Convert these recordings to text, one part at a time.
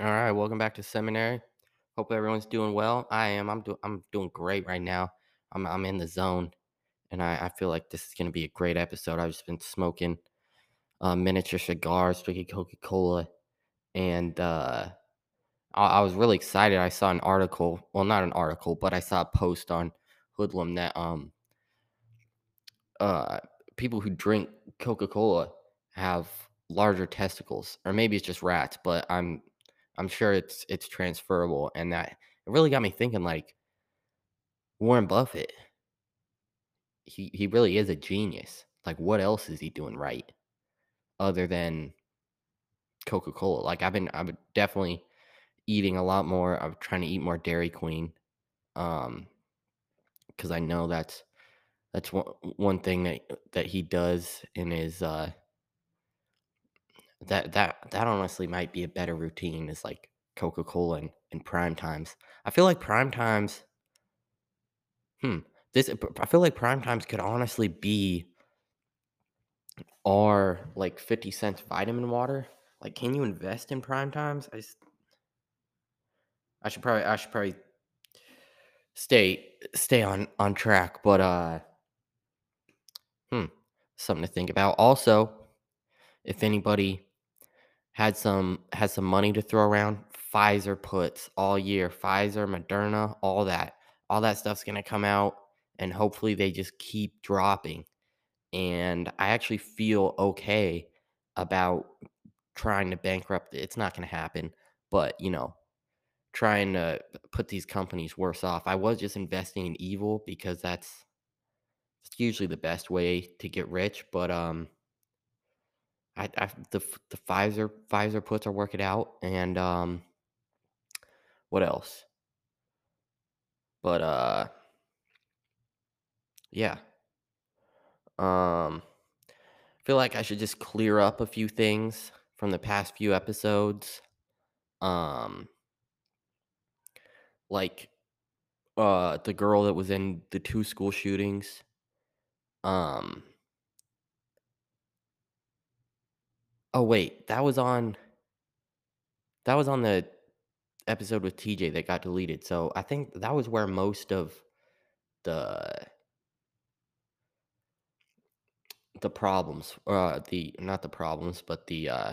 All right, welcome back to seminary. Hope everyone's doing well. I am. I'm doing. I'm doing great right now. I'm. I'm in the zone, and I, I feel like this is to be a great episode. I've just been smoking uh, miniature cigars, drinking Coca Cola, and uh, I, I was really excited. I saw an article. Well, not an article, but I saw a post on Hoodlum that um uh people who drink Coca Cola have larger testicles, or maybe it's just rats. But I'm I'm sure it's it's transferable, and that it really got me thinking. Like Warren Buffett, he he really is a genius. Like, what else is he doing right other than Coca Cola? Like, I've been I've definitely eating a lot more. I'm trying to eat more Dairy Queen, um, because I know that's that's one one thing that that he does in his uh that that that honestly might be a better routine is like Coca Cola and, and prime times. I feel like prime times. Hmm. This I feel like prime times could honestly be our like fifty cents vitamin water. Like, can you invest in prime times? I just, I should probably I should probably stay stay on on track. But uh, hmm, something to think about. Also, if anybody had some had some money to throw around, Pfizer puts all year, Pfizer, Moderna, all that, all that stuff's gonna come out, and hopefully they just keep dropping. And I actually feel okay about trying to bankrupt. It's not gonna happen, but you know, trying to put these companies worse off. I was just investing in evil because that's it's usually the best way to get rich, but um I, I the the Pfizer Pfizer puts are working out, and um, what else? But uh, yeah. Um, I feel like I should just clear up a few things from the past few episodes. Um, like uh, the girl that was in the two school shootings. Um. Oh wait, that was on. That was on the episode with TJ that got deleted. So I think that was where most of the the problems uh the not the problems but the uh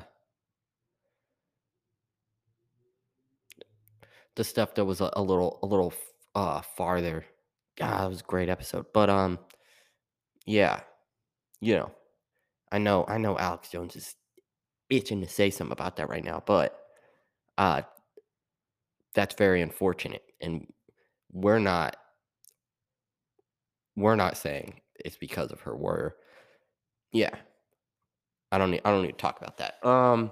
the stuff that was a, a little a little uh farther god it was a great episode but um yeah you know i know i know alex jones is itching to say something about that right now but uh that's very unfortunate and we're not we're not saying it's because of her we're yeah. I don't need i don't need to talk about that. Um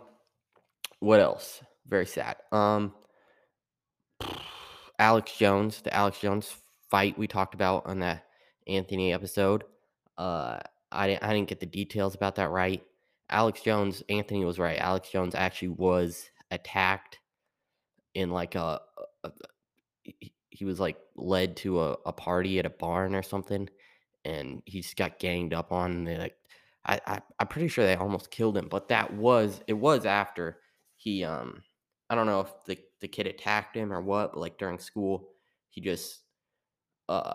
what else? Very sad. Um alex jones the alex jones fight we talked about on that anthony episode uh i didn't i didn't get the details about that right alex jones anthony was right alex jones actually was attacked in like a, a, he, was like led to a, a party at a barn or something and he just got ganged up on and they like I, I i'm pretty sure they almost killed him but that was it was after he um i don't know if the, the kid attacked him or what but like during school he just uh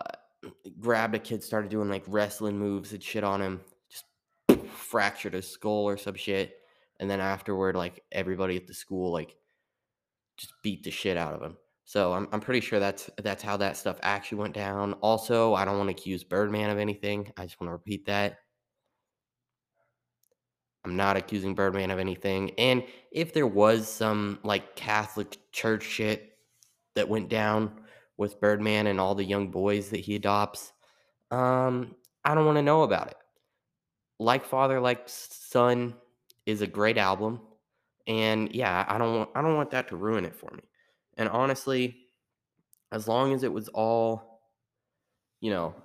grabbed a kid started doing like wrestling moves and shit on him fractured his skull or some shit and then afterward like everybody at the school like just beat the shit out of him so I'm, I'm pretty sure that's that's how that stuff actually went down. Also, I don't want to accuse Birdman of anything. I just want to repeat that. I'm not accusing Birdman of anything. And if there was some like Catholic church shit that went down with Birdman and all the young boys that he adopts, um, I don't want to know about it. Like Father, Like Son is a great album. And yeah, I don't want I don't want that to ruin it for me. And honestly, as long as it was all you know,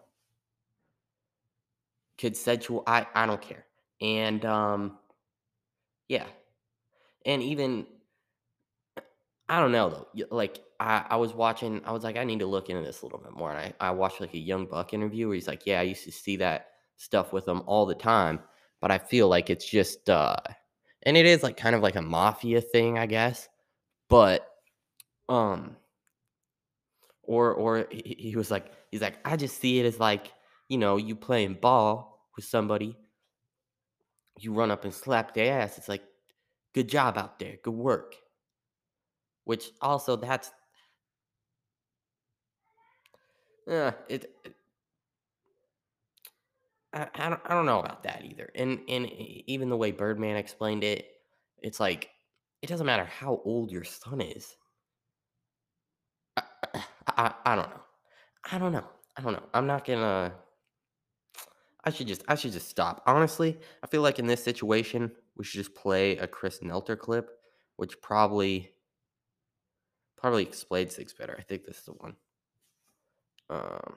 consensual. I I don't care. And um, yeah, and even I don't know though. Like I, I was watching, I was like, I need to look into this a little bit more. And I, I watched like a Young Buck interview where he's like, Yeah, I used to see that stuff with them all the time, but I feel like it's just uh and it is like kind of like a mafia thing, I guess. But um or or he, he was like he's like, I just see it as like, you know, you playing ball with somebody, you run up and slap their ass. It's like, good job out there, good work. Which also that's it, it I, I don't know about that either. And and even the way Birdman explained it, it's like it doesn't matter how old your son is. I, I, I don't know. I don't know. I don't know. I'm not gonna. I should just I should just stop. Honestly, I feel like in this situation we should just play a Chris Nelter clip, which probably probably explains things better. I think this is the one. Um,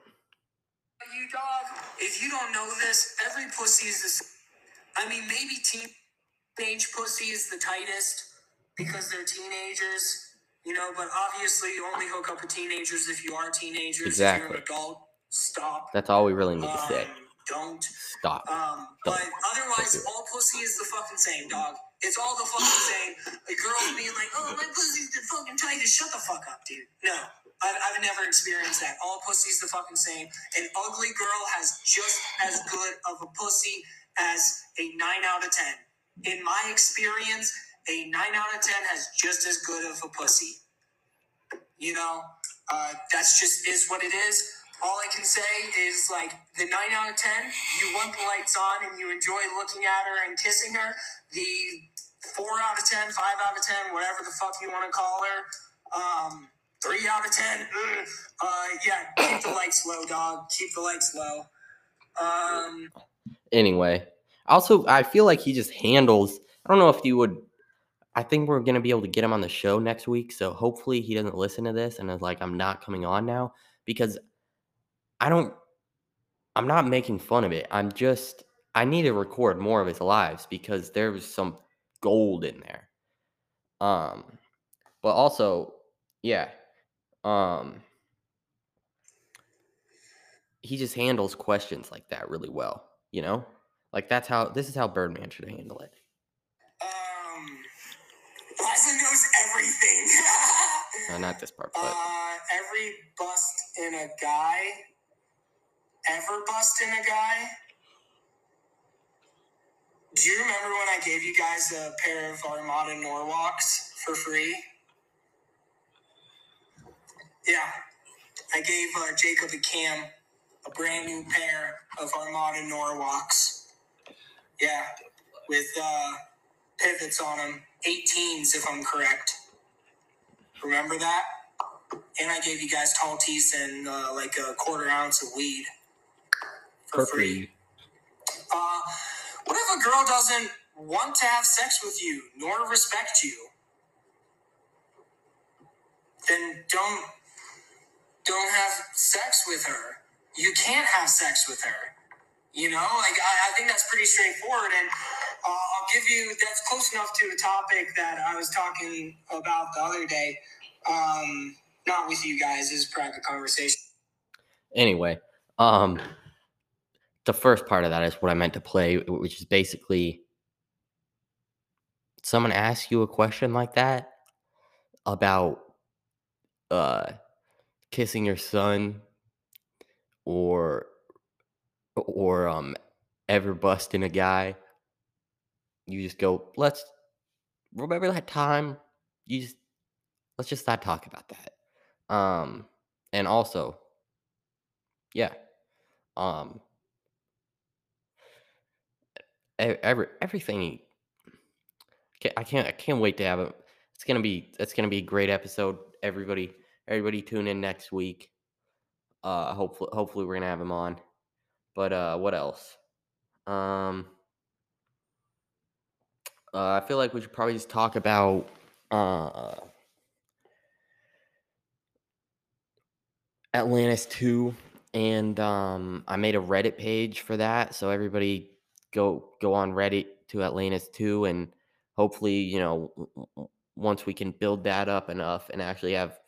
if you don't know this, every pussy is the same. I mean, maybe teenage pussy is the tightest because they're teenagers, you know, but obviously you only hook up with teenagers if you are teenagers. If you're Exactly. an adult, stop. that's all we really need to say. Um, don't. Stop. Um, Don't. but otherwise, Don't do it. all pussy is the fucking same, dog. It's all the fucking same. A girl being like, oh, my pussy's the fucking tightest. Shut the fuck up, dude. No. I've, I've never experienced that. All pussy's the fucking same. An ugly girl has just as good of a pussy as a 9 out of 10. In my experience, a 9 out of 10 has just as good of a pussy. You know, uh, that's just is what it is. All I can say is like the 9 out of 10, you want the lights on and you enjoy looking at her and kissing her. The 4 out of ten, five out of 10, whatever the fuck you want to call her. Um, 3 out of 10. ugh. Uh, yeah, keep the lights low, dog. Keep the lights low. Um, anyway also i feel like he just handles i don't know if you would i think we're to be able to get him on the show next week so hopefully he doesn't listen to this and is like i'm not coming on now because i don't i'm not making fun of it i'm just i need to record more of his lives because there was some gold in there um but also yeah um he just handles questions like that really well you know like that's how this is how birdman should handle it um, Liza knows everything. Uh, not this part, but Uh, every bust in a guy, ever bust in a guy. Do you remember when I gave you guys a pair of Armada Norwalks for free? Yeah, I gave uh, Jacob and Cam a brand new pair of Armada Norwalks. Yeah, with uh, pivots on them, 18s if I'm correct. Remember that? And I gave you guys tall teas and uh, like a quarter ounce of weed for, free. Uh, what if a girl doesn't want to have sex with you nor respect you? Then don't don't have sex with her. You can't have sex with her. You know, like I, I think that's pretty straightforward, and uh, I'll give you that's close enough to a topic that I was talking about the other day. Um, not with you guys, this is private conversation. Anyway, um, the first part of that is what I meant to play, which is basically someone asks you a question like that about uh kissing your son or or um ever busting a guy you just go let's remember that time. You just let's just not talk about that. Um and also yeah um every everything i can't i can't wait to have it it's gonna be it's gonna be a great episode. Everybody everybody tune in next week. Uh hopefully hopefully we're gonna have him on. But uh what else? Um uh, i feel like we should probably just talk about uh atlantis 2 and um, I made a Reddit page for that. So everybody go go on Reddit to Atlantis 2, and hopefully, you know, once we can build that up enough and actually have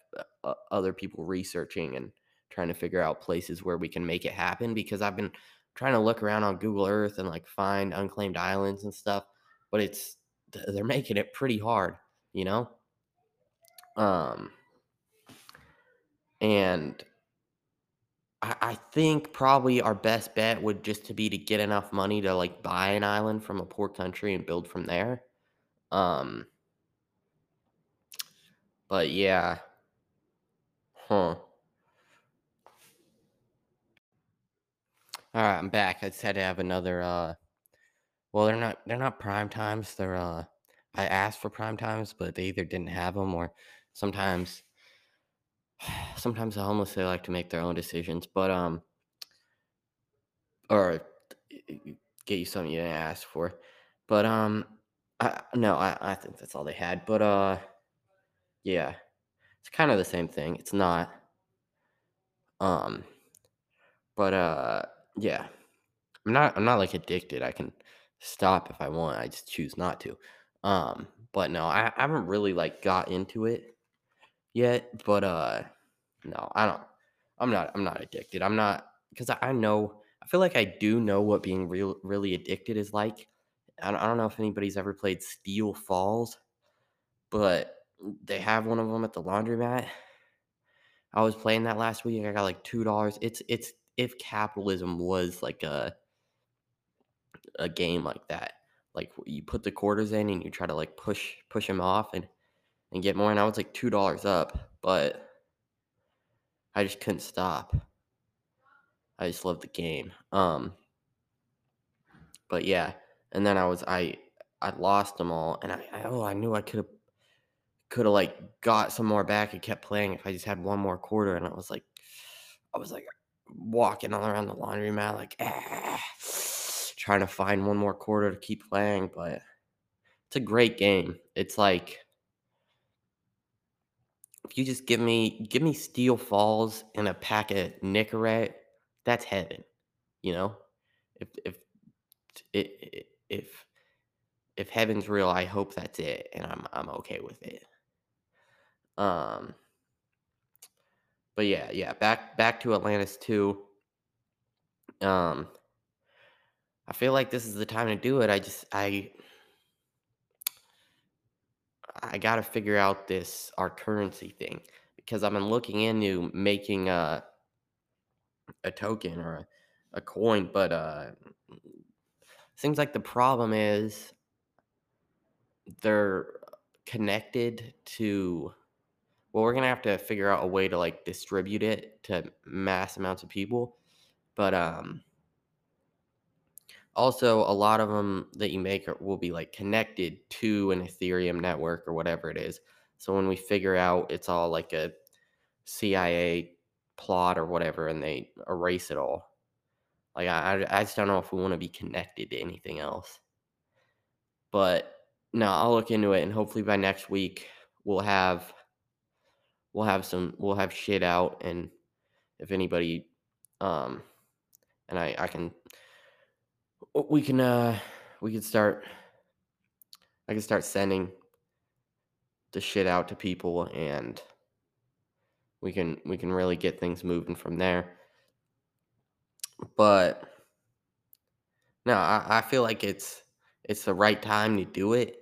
uh, other people researching and trying to figure out places where we can make it happen. Because I've been trying to look around on Google Earth and like find unclaimed islands and stuff, but it's they're making it pretty hard, you know. Um, and I, I think probably our best bet would just to be to get enough money to like buy an island from a poor country and build from there. Um, but yeah, huh. All right, I'm back. I just had to have another. Uh, well, they're not. They're not prime times. They're. Uh, I asked for prime times, but they either didn't have them or sometimes. Sometimes the homeless they like to make their own decisions, but um, or get you something you didn't ask for. But um, I no, I I think that's all they had. But uh, yeah, it's kind of the same thing. It's not. Um, but uh, yeah, I'm not I'm not like addicted. I can stop if I want. I just choose not to. Um, but no, I, I haven't really like got into it yet. But uh, no, I don't. I'm not. I'm not addicted. I'm not because I, I know. I feel like I do know what being real really addicted is like. I don't, I don't know if anybody's ever played Steel Falls, but they have one of them at the laundromat. I was playing that last week. I got like two dollars. It's it's if capitalism was like a a game like that, like you put the quarters in and you try to like push push them off and and get more. And I was like two dollars up, but I just couldn't stop. I just loved the game. Um, but yeah, and then I was I I lost them all, and I, I oh I knew I could have could have like got some more back and kept playing if I just had one more quarter, and I was like I was like walking all around the laundromat like ah, trying to find one more quarter to keep playing, but it's a great game. It's like if you just give me give me Steel Falls and a pack of Nicorette, that's heaven. You know, if if if if heaven's real, I hope that's it, and I'm I'm okay with it. Um, but yeah, yeah, back back to Atlantis two. Um, I feel like this is the time to do it. I just I I got to figure out this our currency thing because I've been looking into making a a token or a, a coin, but uh, seems like the problem is they're connected to. Well, we're gonna have to figure out a way to like distribute it to mass amounts of people, but um, also a lot of them that you make will be like connected to an Ethereum network or whatever it is. So when we figure out it's all like a CIA plot or whatever, and they erase it all. Like I, I just don't know if we want to be connected to anything else. But no, I'll look into it, and hopefully by next week we'll have we'll have some we'll have shit out, and if anybody, um, and I I can we can uh we can start I can start sending the shit out to people and we can we can really get things moving from there. But no, I, I feel like it's it's the right time to do it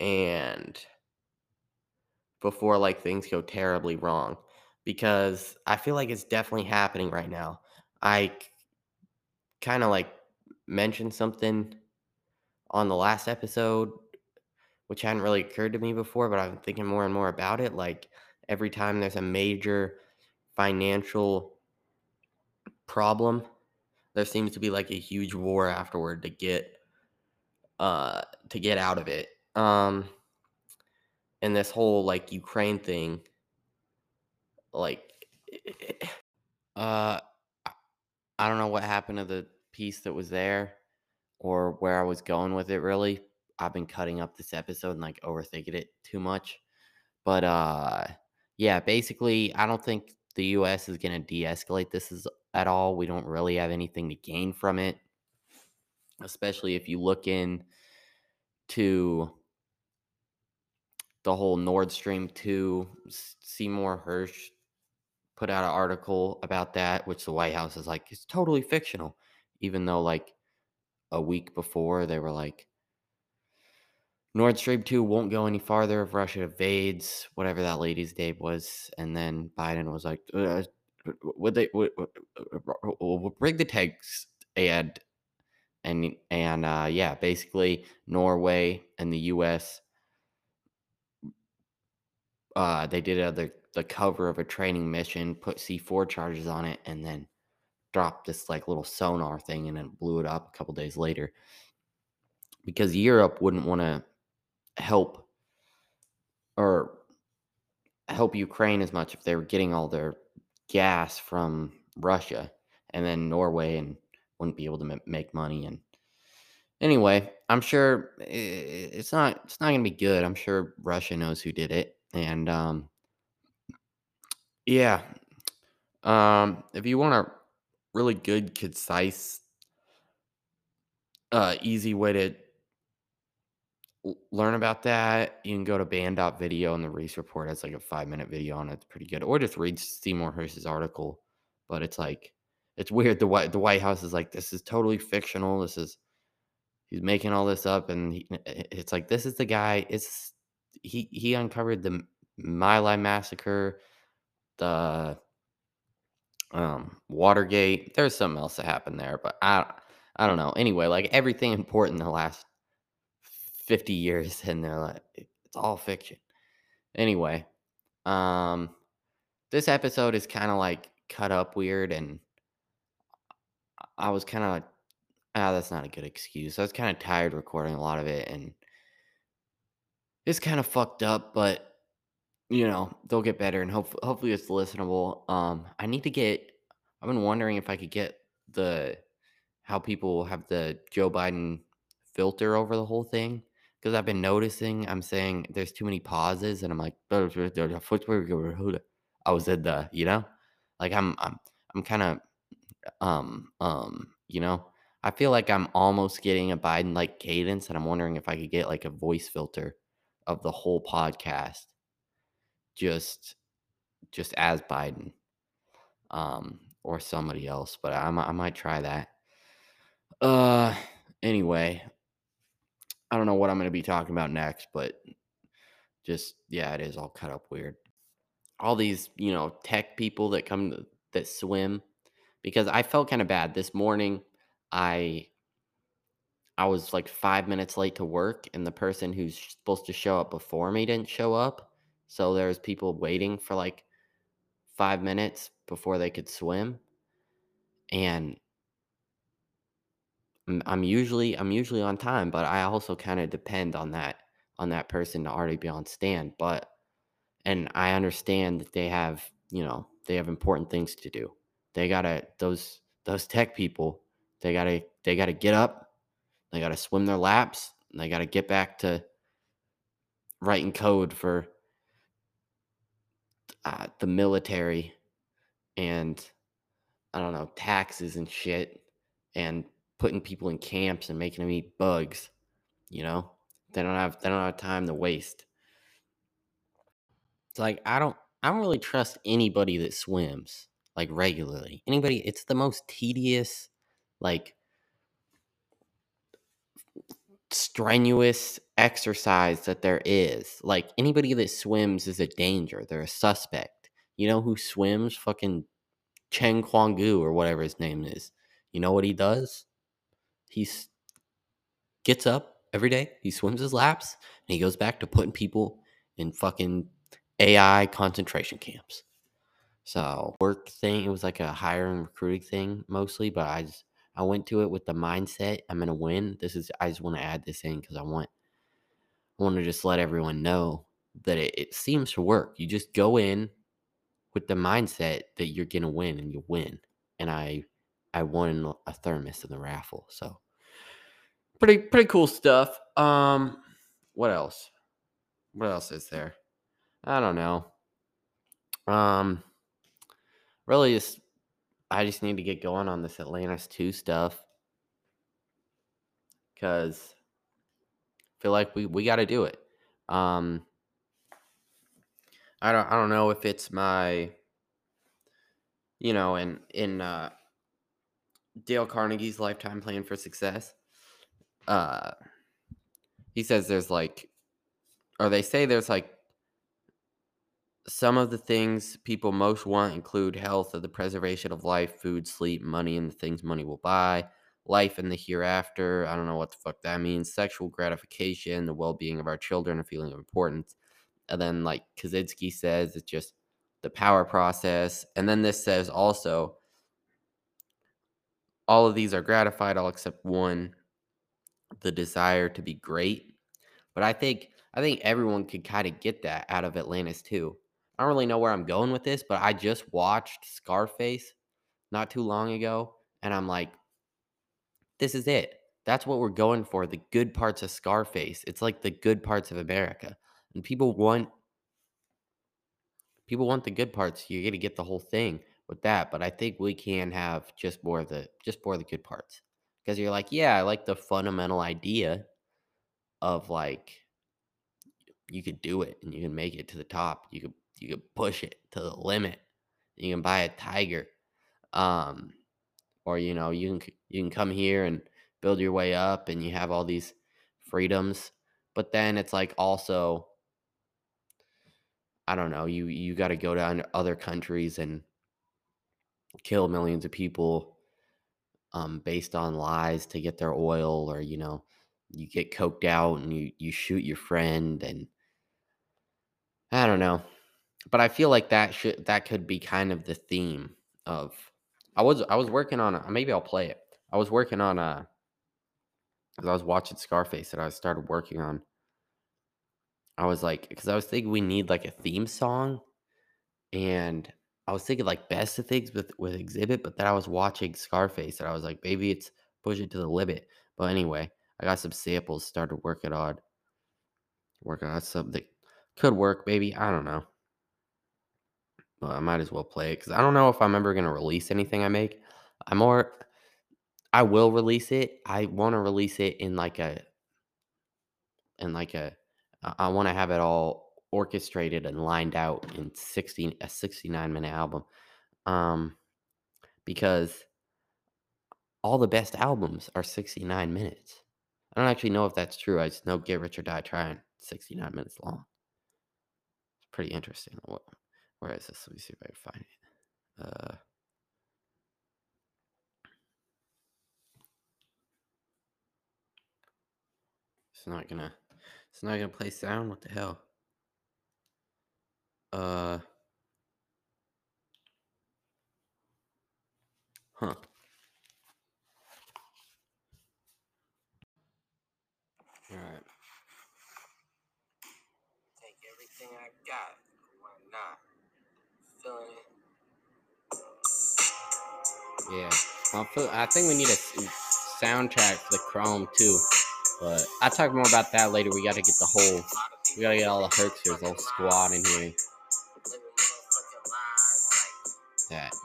and before like things go terribly wrong because I feel like it's definitely happening right now. I kind of like mentioned something on the last episode which hadn't really occurred to me before, but been thinking more and more about it. Like every time there's a major financial problem, there seems to be like a huge war afterward to get uh to get out of it. Um and this whole like Ukraine thing like uh I I don't know what happened to the piece that was there or where I was going with it really. I've been cutting up this episode and like overthinking it too much. But uh yeah, basically I don't think the US is going to de-escalate this is at all. We don't really have anything to gain from it, especially if you look in to the whole Nord Stream 2. Seymour Hersh put out an article about that, which the White House is like, it's totally fictional. Even though, like, a week before, they were like, Nord Stream 2 won't go any farther if Russia evades whatever that lady's name was. And then Biden was like, uh, would they would, would, bring the tanks and and and uh, yeah, basically Norway and the U.S. Uh, they did the the cover of a training mission, put C4 charges on it, and then dropped this like little sonar thing, and then blew it up a couple days later because Europe wouldn't want to help or help Ukraine as much if they were getting all their gas from Russia, and then Norway and wouldn't be able to make money. And anyway, I'm sure it's not it's not gonna be good. I'm sure Russia knows who did it, and um, yeah, um, if you want a really good, concise, uh, easy way to learn about that, you can go to banned.video and the Reese report has like a five minute video on it. It's pretty good. Or just read Seymour Hersh's article. But it's like it's weird. The White the White House is like, this is totally fictional. This is he's making all this up, and he, it's like this is the guy. It's he he uncovered the My Lai massacre, the um Watergate. There's something else that happened there, but I I don't know. Anyway, like everything important in the last 50 years and they're like it's all fiction anyway um this episode is kind of like cut up weird and i was kind of like ah that's not a good excuse i was kind of tired recording a lot of it and it's kind of fucked up but you know they'll get better and hope, hopefully it's listenable um i need to get i've been wondering if i could get the how people have the joe biden filter over the whole thing because I've been noticing I'm saying there's too many pauses, and I'm like, I was at the, you know, like I'm I'm I'm kind of um um you know? I feel like I'm almost getting a Biden like cadence, and I'm wondering if I could get like a voice filter of the whole podcast, just just as Biden, um or somebody else, but I, I might try that. Uh, anyway, I don't know what I'm going to be talking about next, but just yeah, it is all cut up weird. All these, you know, tech people that come to, that swim because I felt kind of bad this morning. I I was like 5 minutes late to work and the person who's supposed to show up before me didn't show up. So there's people waiting for like 5 minutes before they could swim. And I'm usually I'm usually on time, but I also kind of depend on that on that person to already be on stand. But and I understand that they have you know they have important things to do. They gotta those those tech people. They gotta they gotta get up. They gotta swim their laps. they gotta get back to writing code for uh, the military and I don't know taxes and shit and putting people in camps and making them eat bugs. You know, they don't have they don't have time to waste. It's like I don't I don't really trust anybody that swims like regularly. Anybody, it's the most tedious, like strenuous exercise that there is. Like anybody that swims is a danger. They're a suspect. You know who swims? Fucking Cheng Gu or whatever his name is. You know what he does? He gets up every day, he swims his laps, and he goes back to putting people in fucking AI concentration camps. So work thing, it was like a hiring recruiting thing mostly, but I just I went to it with the mindset I'm gonna win. This is I just want to add this in because I want want to just let everyone know that it, it seems to work. You just go in with the mindset that you're gonna win and you win. And I I won a thermos in the raffle. So pretty pretty cool stuff. Um, what else? What else is there? I don't know. Um, really just I just need to get going on this Atlantis 2 stuff. Cause feel like we, we gotta do it. Um I don't I don't know if it's my you know, in in uh Dale Carnegie's lifetime plan for success. Uh he says there's like or they say there's like some of the things people most want include health or the preservation of life, food, sleep, money, and the things money will buy, life and the hereafter. I don't know what the fuck that means. Sexual gratification, the well being of our children, a feeling of importance. And then, like Kaczynski says, it's just the power process. And then this says also all of these are gratified, all except one the desire to be great. But I think I think everyone could kind of get that out of Atlantis 2. I don't really know where I'm going with this, but I just watched Scarface not too long ago, and I'm like, this is it. That's what we're going for. The good parts of Scarface. It's like the good parts of America. And people want people want the good parts. You're gonna get the whole thing with that. But I think we can have just more of the just more of the good parts. Because you're like, yeah, I like the fundamental idea of like you could do it and you can make it to the top. You could you could push it to the limit. You can buy a tiger, um, or you know you can you can come here and build your way up, and you have all these freedoms. But then it's like also, I don't know, you you got to go down to other countries and kill millions of people um, based on lies to get their oil, or you know, you get coked out and you you shoot your friend, and I don't know but I feel like that should that could be kind of the theme of I was I was working on a, maybe I'll play it. I was working on a as I was watching Scarface that I started working on. I was like because I was thinking we need like a theme song and I was thinking like best of things with with Xzibit, but then I was watching Scarface and I was like maybe it's push it to the limit. But anyway, I got some samples, started working on working on something could work, maybe. I don't know. Well, I might as well play it because I don't know if I'm ever gonna release anything I make. I'm more I will release it. I want to release it in like a in like a, I want to have it all orchestrated and lined out in 60 a 69 minute album. Um because all the best albums are 69 minutes. I don't actually know if that's true. I just know Get Rich or Die Trying 69 minutes long. It's pretty interesting. Where is this? Let me see if I can find it. Uh, it's not gonna. It's not gonna play sound. What the hell? Uh. Huh. All right. Take everything I got. Yeah. I think we need a mm, soundtrack for the Chrome too. But I'll talk more about that later. We gotta get the whole, we gotta get all the Hertzers, whole squad in here. That.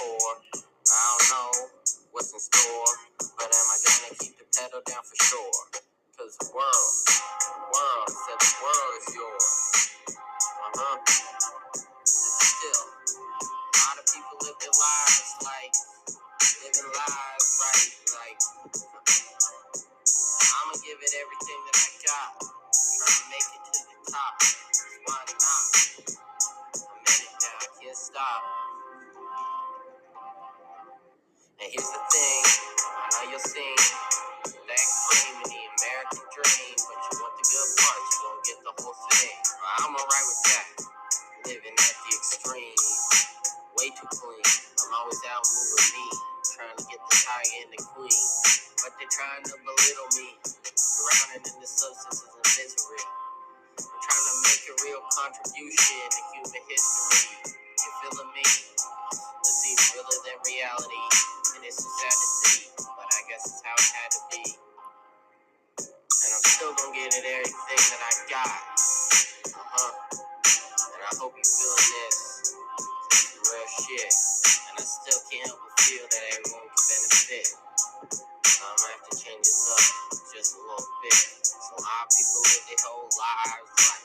Poor. I don't know what's in store, but am I gonna keep the pedal down for sure? Cause the world, the world, said the world is yours. Uh huh. Still, a lot of people live their lives like living lives right, like. I'ma give it everything that I got. Trying to make it to the top. Why not? I'm in it now, can't stop. Here's the thing. I know you'll sing that cream in the American dream, but you want the good part, you gonna get the whole thing. I'm alright with that. Living at the extreme, way too clean. I'm always out moving me, trying to get the tiger and the queen, but they're trying to belittle me, drowning in the substances of misery. I'm trying to make a real contribution to human history. You feeling me? This seems realer than reality, and it's so sad to see, but I guess it's how it had to be. And I'm still gonna get it everything that I got. Uh huh. And I hope you feeling this. This is real shit. And I still can't help but feel that everyone can benefit. So I'm gonna have to change this up just a little bit. So of people live their whole lives right.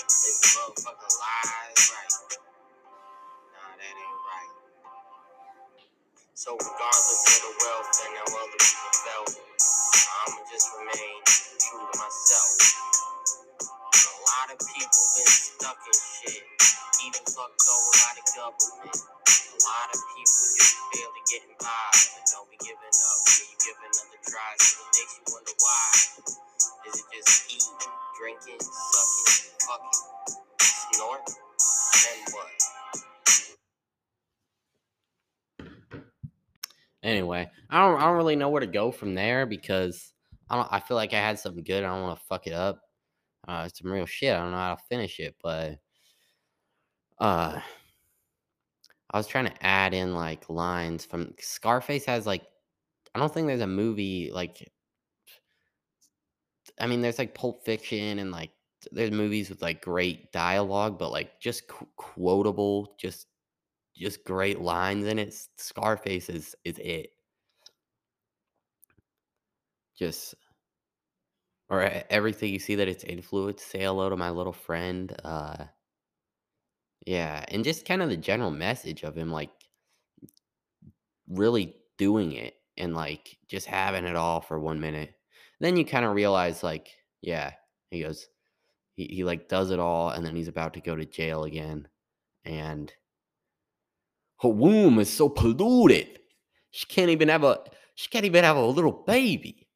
Live motherfucking lives right. That ain't right. So regardless of the wealth and how other people felt, I'ma just remain true to myself. A lot of people been stuck in shit, even fucked over by the government. A lot of people just barely getting by, but don't be giving up till you give another try. So it makes you wonder why. Is it just eating, drinking, sucking, fucking, snorting? Then what? Anyway, I don't I don't really know where to go from there because I don't I feel like I had something good. I don't want to fuck it up. Uh, some real shit. I don't know how to finish it, but uh, I was trying to add in like lines from Scarface has like I don't think there's a movie like I mean there's like Pulp Fiction and like there's movies with like great dialogue, but like just qu- quotable, just just great lines in it. Scarface is is it. Just or everything you see that it's influenced. Say hello to my little friend. Uh, yeah, and just kind of the general message of him, like really doing it and like just having it all for one minute. Then you kind of realize, like, yeah, he goes, he, he like does it all, and then he's about to go to jail again, and her womb is so polluted. She can't even have a she can't even have a little baby.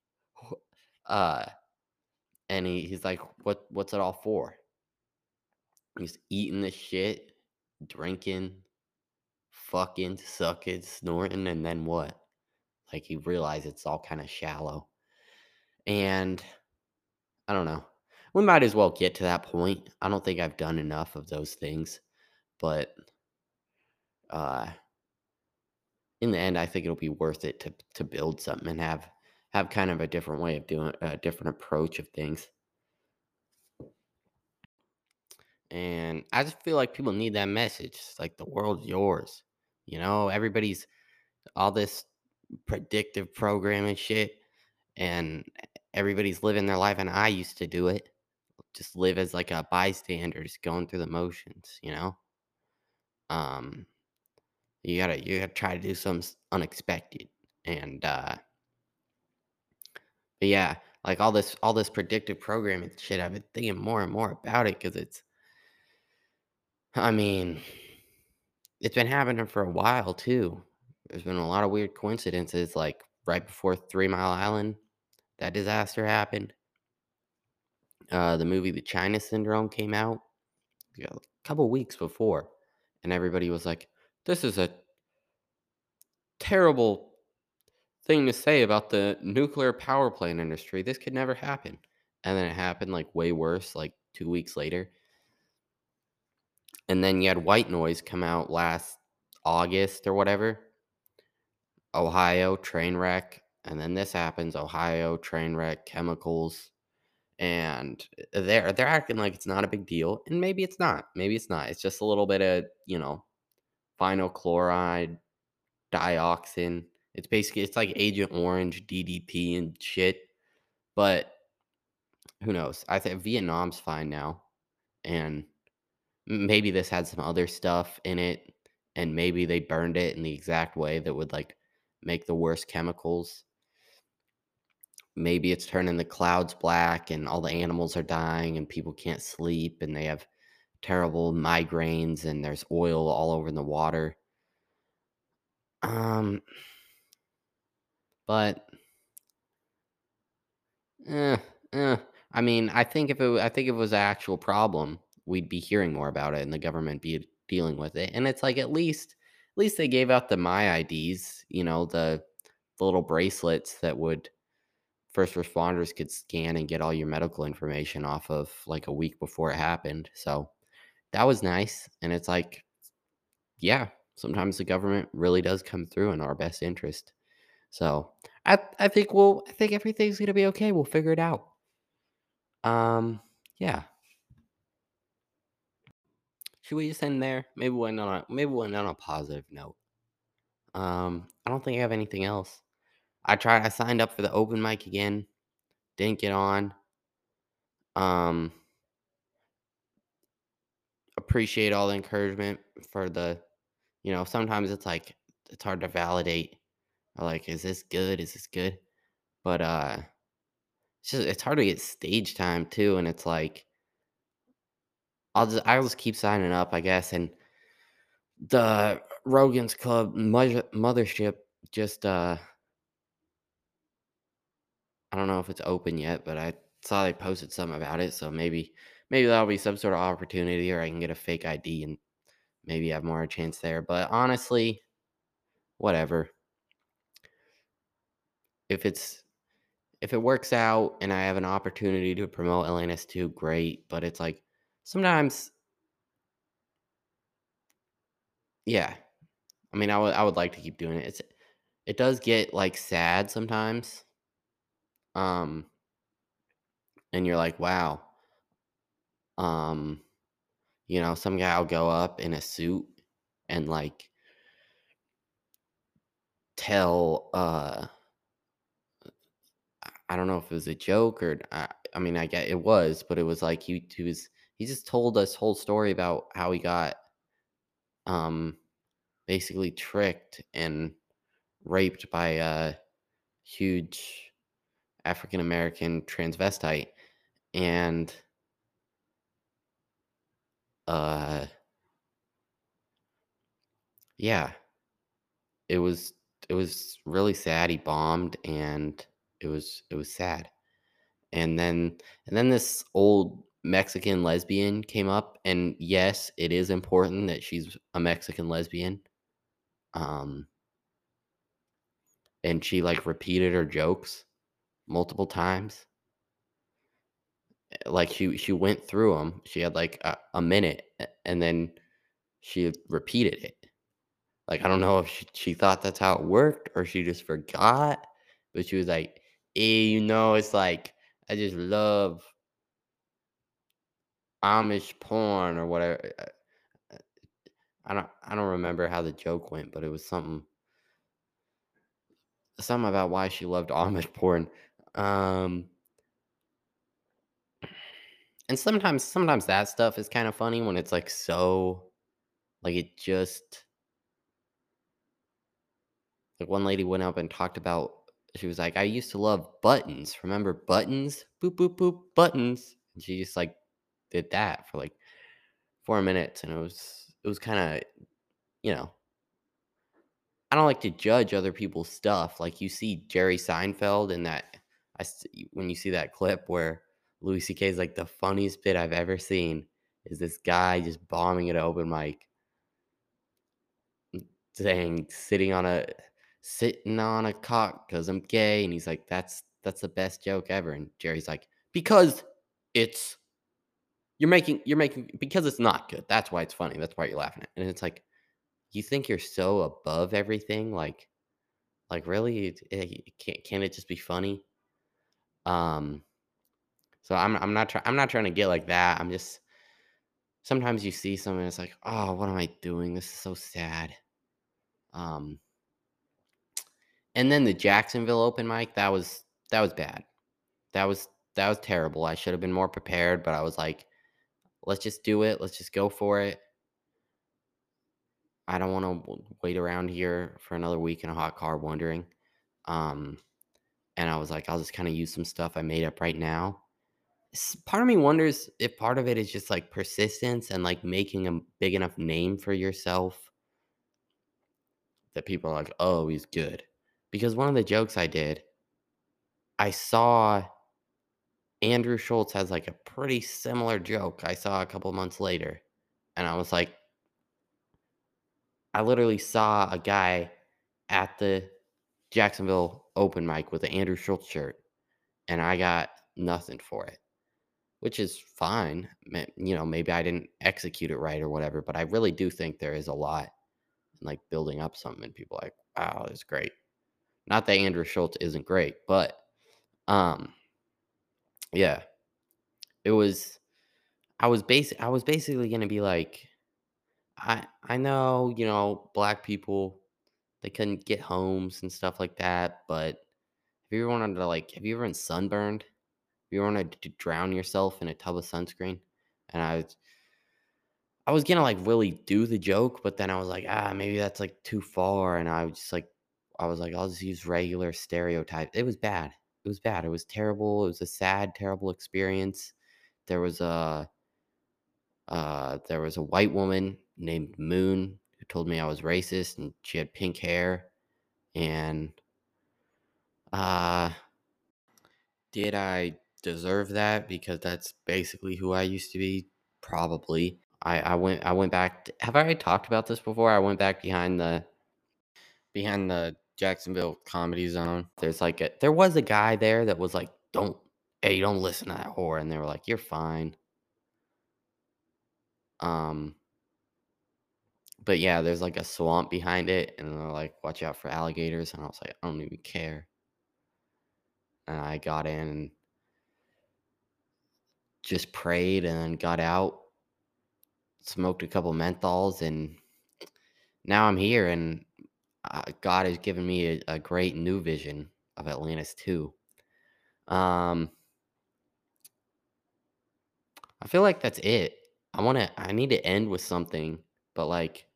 Uh and he, he's like, What what's it all for? He's eating the shit, drinking, fucking, sucking, snorting, and then what? Like he realized it's all kind of shallow. And I don't know. We might as well get to that point. I don't think I've done enough of those things, but uh in the end, I think it'll be worth it to to build something and have have kind of a different way of doing a different approach of things. And I just feel like people need that message. It's like the world's yours. You know, everybody's all this predictive programming shit and everybody's living their life and I used to do it. Just live as like a bystander, just going through the motions, you know? Um you gotta you gotta try to do something unexpected. And uh but yeah, like all this all this predictive programming shit, I've been thinking more and more about it because it's I mean, it's been happening for a while too. There's been a lot of weird coincidences, like right before Three Mile Island, that disaster happened. Uh, the movie The China Syndrome came out a couple weeks before, and everybody was like, "This is a terrible thing to say about the nuclear power plant industry. This could never happen." And then it happened like way worse, like two weeks later. And then you had White Noise come out last August or whatever. Ohio train wreck, and then this happens. Ohio train wreck, chemicals, and uh, they're they're acting like it's not a big deal, and maybe it's not. Maybe it's not. It's just a little bit of you know, vinyl chloride, dioxin. It's basically it's like mm-hmm. Agent Orange, DDT, and shit. But who knows? I think Vietnam's fine now, and maybe this had some other stuff in it, and maybe they burned it in the exact way that would like make the worst chemicals. Maybe it's turning the clouds black and all the animals are dying and people can't sleep and they have terrible migraines and there's oil all over in the water. Um but eh, eh. I mean, I think if it, I think if it was an actual problem, we'd be hearing more about it, and the government be dealing with it. And it's like at least, at least they gave out the My IDs, you know, the the little bracelets that would first responders could scan and get all your medical information off of like a week before it happened. So that was nice. And it's like, yeah, sometimes the government really does come through in our best interest. So I I think we'll I think everything's gonna be okay. We'll figure it out. Um, yeah. Should we just end there? Maybe we'll end on a maybe we'll end on a positive note. Um, I don't think I have anything else. I tried I signed up for the open mic again. Didn't get on. Um appreciate all the encouragement for the you know, sometimes it's like it's hard to validate like, is this good? Is this good? But uh it's just it's hard to get stage time too. And it's like I'll just I'll just keep signing up, I guess. And the Rogan's Club mother, mothership just uh I don't know if it's open yet, but I saw they posted something about it, so maybe maybe that'll be some sort of opportunity or I can get a fake ID and maybe have more chance there. But honestly, whatever. If it's if it works out and I have an opportunity to promote Atlantis 2, great. But it's like sometimes, yeah. I mean, I would I would like to keep doing it. It's it does get like sad sometimes. Um, and you're like, wow. Um, you know, some guy will go up in a suit and like tell uh I don't know if it was a joke or I, I mean I get it was, but it was like he he was he just told us whole story about how he got um basically tricked and raped by a huge African American transvestite and uh yeah, it was it was really sad he bombed and it was it was sad. And then and then this old Mexican lesbian came up and yes, it is important that she's a Mexican lesbian. Um and she like repeated her jokes multiple times. Eh, Like she she went through them. She had like a, a minute and then she repeated it. Like I don't know if she, she thought that's how it worked or she just forgot, but she was like, "Hey, you know, it's like I just love Amish porn or whatever." uh, uh, I don't I don't remember how the joke went, but it was something something about why she loved Amish porn. Um and sometimes sometimes that stuff is kind of funny when it's like so like it just like one lady went up and talked about she was like, I used to love buttons. Remember buttons? Boop boop boop buttons. And she just like did that for like four minutes and it was it was kind of you know I don't like to judge other people's stuff. Like you see Jerry Seinfeld in that I when you see that clip where Louis C.K. is like the funniest bit I've ever seen is this guy just bombing at an open mic, saying sitting on a sitting on a cock because I'm gay, and he's like that's that's the best joke ever, and Jerry's like because it's you're making you're making because it's not good. That's why it's funny. That's why you're laughing at, it. and it's like you think you're so above everything, like Like, really? It it can't can it just be funny? Um, so I'm I'm not try I'm not trying to get like that. I'm just sometimes you see something it's like, "Oh, what am I doing? This is so sad." Um, and then the Jacksonville open mic, that was that was bad. That was that was terrible. I should have been more prepared, but I was like, "Let's just do it. Let's just go for it." I don't wanna wait around here for another week in a hot car wondering. Um, and I was like, "I'll just kinda use some stuff I made up right now." Part of me wonders if part of it is just like persistence and like making a big enough name for yourself that people are like, oh, he's good. because one of the jokes I did, I saw Andrew Schulz has like a pretty similar joke I saw a couple months later. And I was like, I literally saw a guy at the Jacksonville open mic with an Andrew Schulz shirt, and I got nothing for it, which is fine. You know, maybe I didn't execute it right or whatever, but I really do think there is a lot in like building up something and people like, wow, it's great. Not that Andrew Schulz isn't great, but um yeah. It was I was basic I was basically gonna be like, I I know, you know, black people they couldn't get homes and stuff like that, but have you ever wanted to like have you ever been sunburned? You want to drown yourself in a tub of sunscreen? And I was I was gonna like really do the joke, but then I was like, ah, maybe that's like too far. And I was just like I was like, I'll just use regular stereotype. It was bad. It was bad. It was terrible. It was a sad, terrible experience. There was a uh, there was a white woman named Moon who told me I was racist and she had pink hair. And uh, did I deserve that? Because that's basically who I used to be. Probably. I, I went I went back. To, have I talked about this before? I went back behind the behind the Jacksonville Comedy Zone. There's like a there was a guy there that was like, "Don't hey, don't listen to that whore," and they were like, "You're fine." Um, but yeah, there's like a swamp behind it, and they're like, "Watch out for alligators," and I was like, "I don't even care." And I got in and just prayed, and got out, smoked a couple menthols, and now I'm here, and uh, God has given me a, a, great new vision of Atlantis 2. Um, I feel like that's it. I want to, I need to end with something, but like,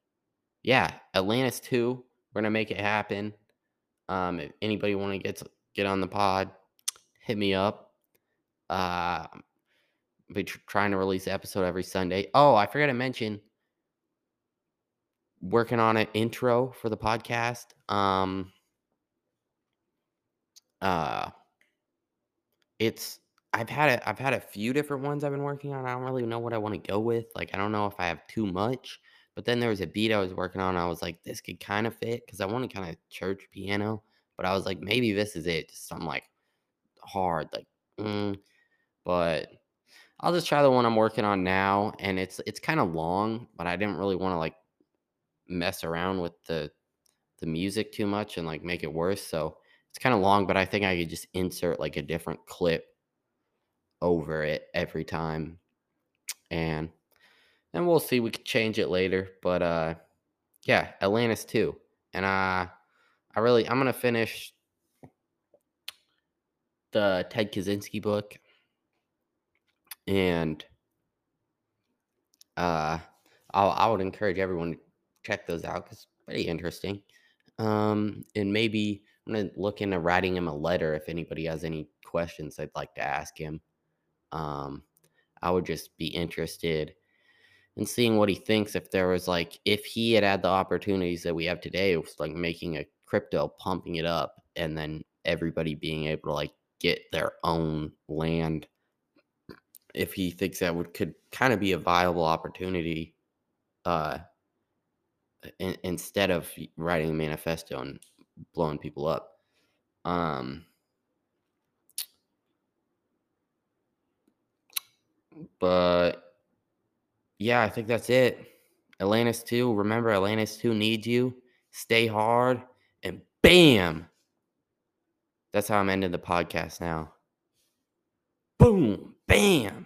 yeah, Atlantis 2, we're to make it happen. Um, if anybody want to get, get on the pod, hit me up. Uh, be tr- trying to release an episode every Sunday. Oh, I forgot to mention, working on an intro for the podcast. Um, uh, it's I've had a I've had a few different ones I've been working on. I don't really know what I want to go with. Like I don't know if I have too much. But then there was a beat I was working on. I was like, this could kind of fit because I want to kind of church piano. But I was like, maybe this is it. Just something like hard, like. Mm. But I'll just try the one I'm working on now, and it's it's kind of long. But I didn't really want to like mess around with the the music too much and like make it worse. So it's kind of long, but I think I could just insert like a different clip over it every time. And and we'll see. We could change it later. But uh yeah, Atlantis 2. And uh I really I'm gonna finish the Ted Kaczynski book. And uh I'll, I would encourage everyone to check those out because pretty interesting. Um, and maybe I'm gonna look into writing him a letter if anybody has any questions they'd like to ask him. Um, I would just be interested in seeing what he thinks if there was like if he had had the opportunities that we have today, it was like making a crypto, pumping it up, and then everybody being able to like get their own land. If he thinks that would could kind of be a viable opportunity, uh, in, instead of writing a manifesto and blowing people up. Um, but yeah, I think that's it. Atlantis 2. Remember, Atlantis 2 needs you. Stay hard. And bam! That's how I'm ending the podcast now. Boom! Bam!